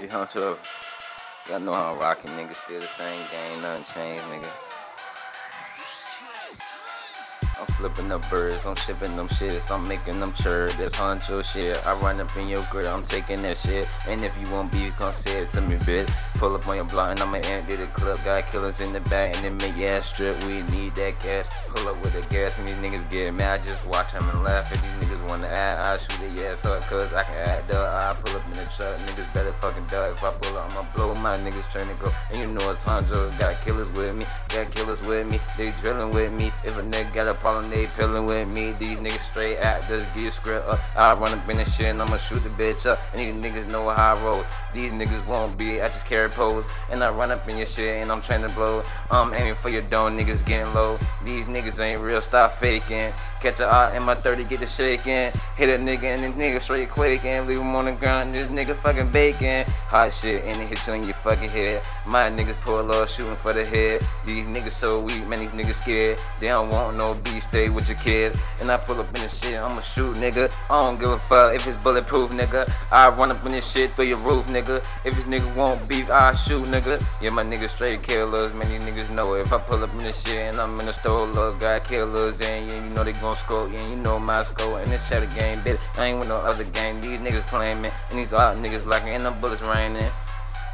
You huncho. Y'all know how I'm rocking, nigga. Still the same game, nothing changed, nigga. I'm flipping up birds, I'm shipping them shits, I'm making them chirp. That's huncho shit. I run up in your grill, I'm taking that shit. And if you want beef, come say it to me, bitch. Pull up on your block and I'ma empty the club. Got killers in the back and then make your ass strip. We need that gas. Pull up with the gas and these niggas get mad. I just watch them and laugh. If these niggas wanna act, I shoot their ass up. Cause I can act up. I pull up in the truck. If I pull up, I'ma blow my niggas trying to go. And you know it's Huncho. Got killers with me. Got killers with me. They drilling with me. If a nigga got a problem, they pillin' with me. These niggas straight actors. Get your script up. I run up in the shit and I'ma shoot the bitch up. And these niggas know how I roll. These niggas won't be. I just carry pose. And I run up in your shit and I'm trying to blow. I'm aiming for your dome, niggas getting low. These niggas ain't real, stop faking. Catch a eye in my 30, get the shaking. Hit a nigga and this nigga straight quaking. Leave him on the ground, this nigga fucking baking. Hot shit and it hit you in your fucking head. My niggas pull up, shooting for the head. These niggas so weak, man, these niggas scared. They don't want no beef, stay with your kids. And I pull up in this shit, I'ma shoot, nigga. I don't give a fuck if it's bulletproof, nigga. I run up in this shit through your roof, nigga. If this nigga won't beef, I shoot, nigga. Yeah, my niggas straight killers, many niggas know it. If I pull up in this shit and I'm in the store, look, got killers, and yeah, you know they gon' score, yeah, you know my score. And this chatter game, bitch, I ain't with no other game. These niggas me, and these other niggas lacking, and the bullets raining.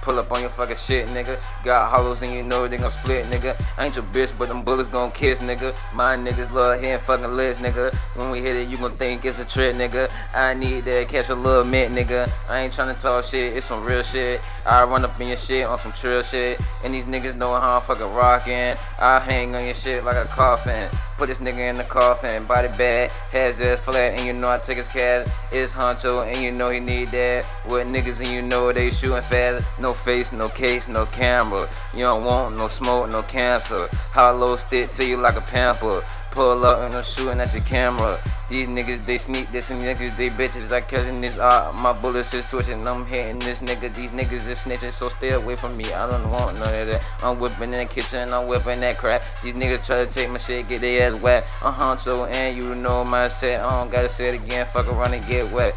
Pull up on your fucking shit, nigga. Got hollows and you know they gon' split, nigga. Ain't your bitch, but them bullets gon' kiss, nigga. My niggas love hitting fucking lids, nigga. When we hit it, you gon' think it's a trick, nigga. I need that catch a little mint, nigga. I ain't tryna talk shit, it's some real shit. I run up in your shit on some trill shit. And these niggas know how I'm fucking rockin'. I hang on your shit like a coffin. Put this nigga in the coffin, body bag, heads ass flat, and you know I take his cash. It's Huncho, and you know he need that. With niggas, and you know they shooting fast. No face, no case, no camera. You don't want no smoke, no cancer. Hollow stick to you like a pamper. Pull up and I'm shooting at your camera. These niggas, they sneak this and niggas, they bitches. I catching this art. My bullets is twitching. I'm hitting this nigga. These niggas is snitching, so stay away from me. I don't want none of that. I'm whipping in the kitchen, I'm whipping that crap. These niggas try to take my shit, get their ass wet. I'm huncho and you know my set. I don't gotta say it again. Fuck around and get wet.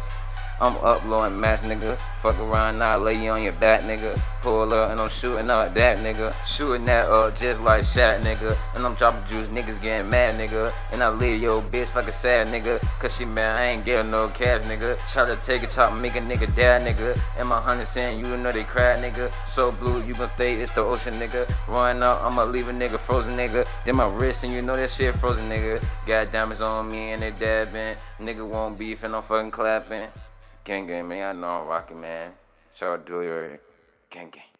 I'm uploading mass nigga. Fuck around now, lay you on your back nigga. Pull up and I'm shooting out that nigga. Shooting that up just like Shaq nigga. And I'm dropping juice, niggas getting mad nigga. And I leave your bitch fucking sad nigga. Cause she mad, I ain't getting no cash nigga. Try to take a chop, make a nigga dad nigga. And my hundred saying you know they cry nigga. So blue, you gon' think it's the ocean nigga. Run up, I'ma leave a nigga frozen nigga. Then my wrist and you know that shit frozen nigga. Got diamonds on me and they dabbing. Nigga won't beef and I'm fucking clapping. Gang gang, man. I know I'm rocking, man. Shout out to your gang gang.